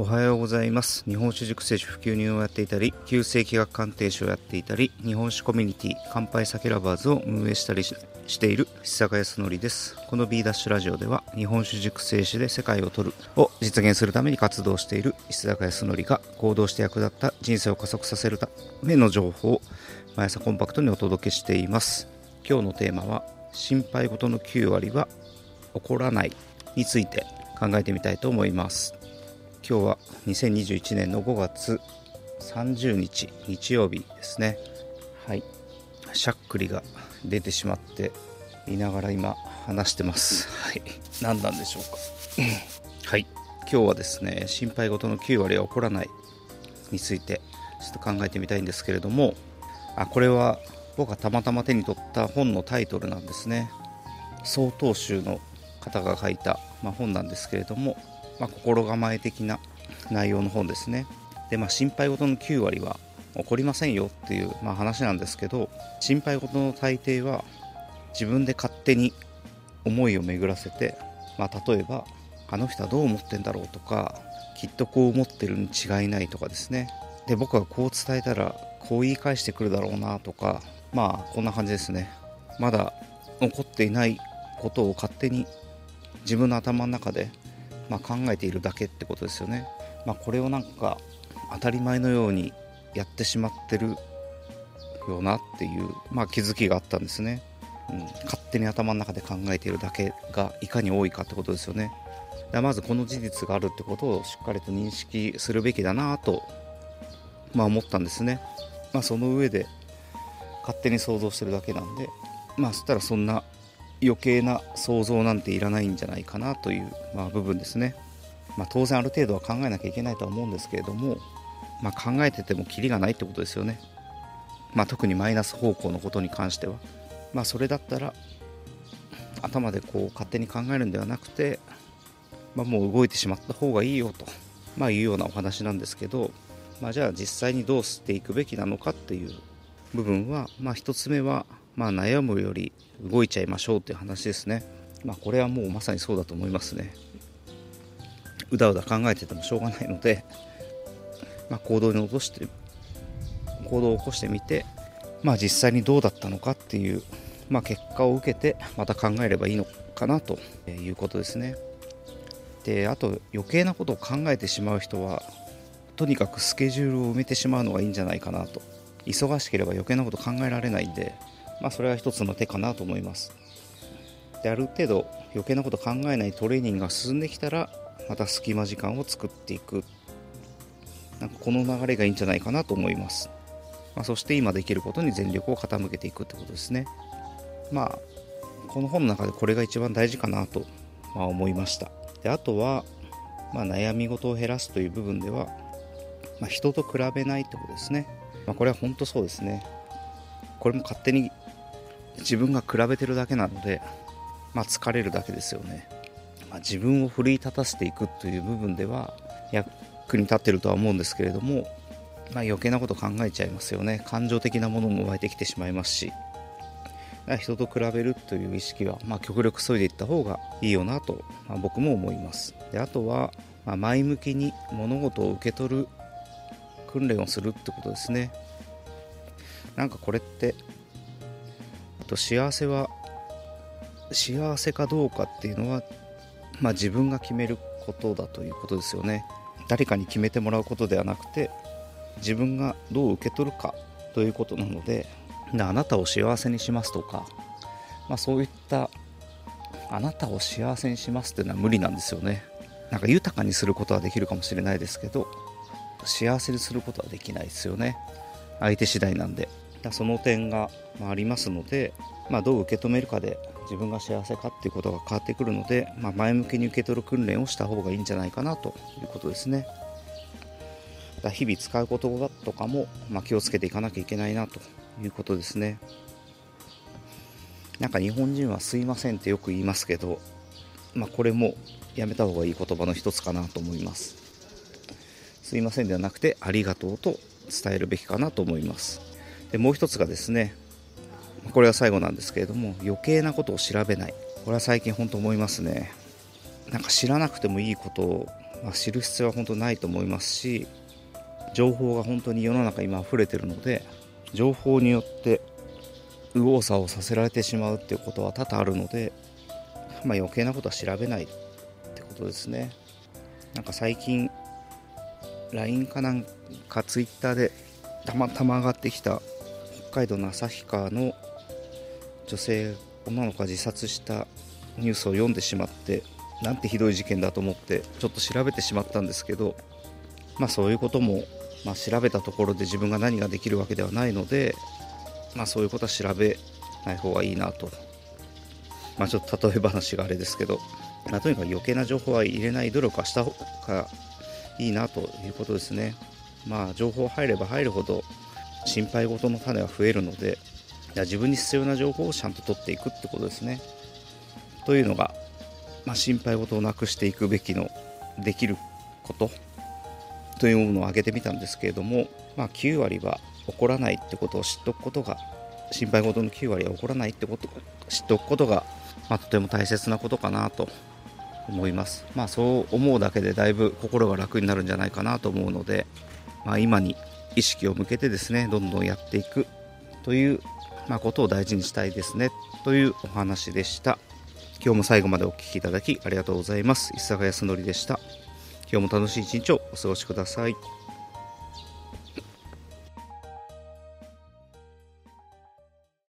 おはようございます。日本酒熟成酒普及人をやっていたり旧世紀学鑑定士をやっていたり日本酒コミュニティ乾杯酒ラバーズを運営したりしている石坂康則です。この B ダッシュラジオでは日本酒熟成酒で世界を取るを実現するために活動している石坂康則が行動して役立った人生を加速させるための情報を毎朝コンパクトにお届けしています。今日のテーマは心配事の9割は起こらないについて考えてみたいと思います。今日は2021年の5月30日日曜日ですね。はい。しゃっくりが出てしまっていながら今話してます。はい。何なんでしょうか。はい。今日はですね心配事の9割は起こらないについてちょっと考えてみたいんですけれどもあこれは僕がたまたま手に取った本のタイトルなんですね。曹洞宗の方が書いた、まあ、本なんですけれどもまあ、心構え的な内容の本ですね。で、まあ、心配事の9割は起こりませんよっていう、まあ、話なんですけど心配事の大抵は自分で勝手に思いを巡らせて、まあ、例えばあの人はどう思ってんだろうとかきっとこう思ってるに違いないとかですね。で僕はこう伝えたらこう言い返してくるだろうなとかまあこんな感じですね。まだ起こっていないことを勝手に自分の頭の中でまあ、考えているだけってことですよね。まあ、これをなんか当たり前のようにやってしまってるよなっていう、まあ、気づきがあったんですね、うん、勝手に頭の中で考えているだけがいかに多いかってことですよね。でまずこの事実があるってことをしっかりと認識するべきだなと、まあ、思ったんですね、まあ、その上で勝手に想像してるだけなんでまあそしたらそんな余計な想像なんていらないんじゃないかなという、まあ、部分ですね、まあ、当然ある程度は考えなきゃいけないとは思うんですけれども、まあ、考えててもキリがないってことですよね、まあ、特にマイナス方向のことに関しては、ま、それだったら頭でこう勝手に考えるんではなくて、ま、もう動いてしまった方がいいよと、まあ、いうようなお話なんですけど、まあ、じゃあ実際にどうしていくべきなのかっていう部分は、まあ、1つ目はまあ、悩むより動いちゃいましょうっていう話ですね。まあ、これはもうまさにそうだと思いますね。うだうだ考えててもしょうがないので、まあ、行動に落として行動を起こしてみて、まあ、実際にどうだったのかっていう、まあ、結果を受けてまた考えればいいのかなということですね。であと余計なことを考えてしまう人はとにかくスケジュールを埋めてしまうのがいいんじゃないかなと忙しければ余計なこと考えられないんでまあ、それは一つの手かなと思います。である程度余計なこと考えないトレーニングが進んできたらまた隙間時間を作っていく。なんかこの流れがいいんじゃないかなと思います、まあ、そして今できることに全力を傾けていくってことですね。まあこの本の中でこれが一番大事かなと、まあ、思いました。であとは、まあ、悩み事を減らすという部分では、まあ、人と比べないってことですね、まあ、これは本当そうですね。これも勝手に自分が比べてるだけなので、まあ、疲れるだけですよね、まあ、自分を奮い立たせていくという部分では役に立ってるとは思うんですけれども、まあ、余計なこと考えちゃいますよね。感情的なものも湧いてきてしまいますし。人と比べるという意識は、まあ、極力削いでいった方がいいよなと、まあ、僕も思います。であとは、まあ、前向きに物事を受け取る訓練をするってことですね。なんかこれってと幸せは幸せかどうかっていうのは、まあ、自分が決めることだということですよね。誰かに決めてもらうことではなくて自分がどう受け取るかということなのであなたを幸せにしますとか、まあ、そういったあなたを幸せにしますっていうのは無理なんですよね。なんか豊かにすることはできるかもしれないですけど幸せにすることはできないですよね。相手次第なんで。その点がありますので、まあ、どう受け止めるかで自分が幸せかっていうことが変わってくるので、まあ、前向きに受け取る訓練をした方がいいんじゃないかなということですね。だ日々使う言葉とかも、まあ、気をつけていかなきゃいけないなということですね。なんか日本人はすいませんってよく言いますけど、まあ、これもやめた方がいい言葉の一つかなと思います。すいませんではなくてありがとうと伝えるべきかなと思います。でもう一つがですねこれは最後なんですけれども余計なことを調べない。これは最近本当思いますね。なんか知らなくてもいいことをまあ、知る必要は本当ないと思いますし情報が本当に世の中今溢れてるので情報によって右往左往させられてしまうっていうことは多々あるので、まあ、余計なことは調べないってことですね。なんか最近 LINE かなんか Twitter でたまたま上がってきた海道の旭川の女性女の子が自殺したニュースを読んでしまってなんてひどい事件だと思ってちょっと調べてしまったんですけどまあそういうことも、まあ、調べたところで自分が何ができるわけではないのでまあそういうことは調べない方がいいなと。まあちょっと例え話があれですけど、まあ、とにかく余計な情報は入れない努力はした方がいいなということですね。まあ情報入れば入るほど心配事の種は増えるので自分に必要な情報をちゃんと取っていくってことですね。というのがまあ、心配事をなくしていくべきのできること。というものを挙げてみたんですけれども、まあ、9割は起こらないってことを知っておくことが心配事の9割は起こらないってことを知っておくことが、まあ、とても大切なことかなと。思います、まあ、そう思うだけでだいぶ心が楽になるんじゃないかなと思うので、まあ、今に意識を向けてですねどんどんやっていくという、まあ、ことを大事にしたいですねというお話でした。今日も最後までお聴きいただきありがとうございます。伊坂康則でした。今日も楽しい一日をお過ごしください。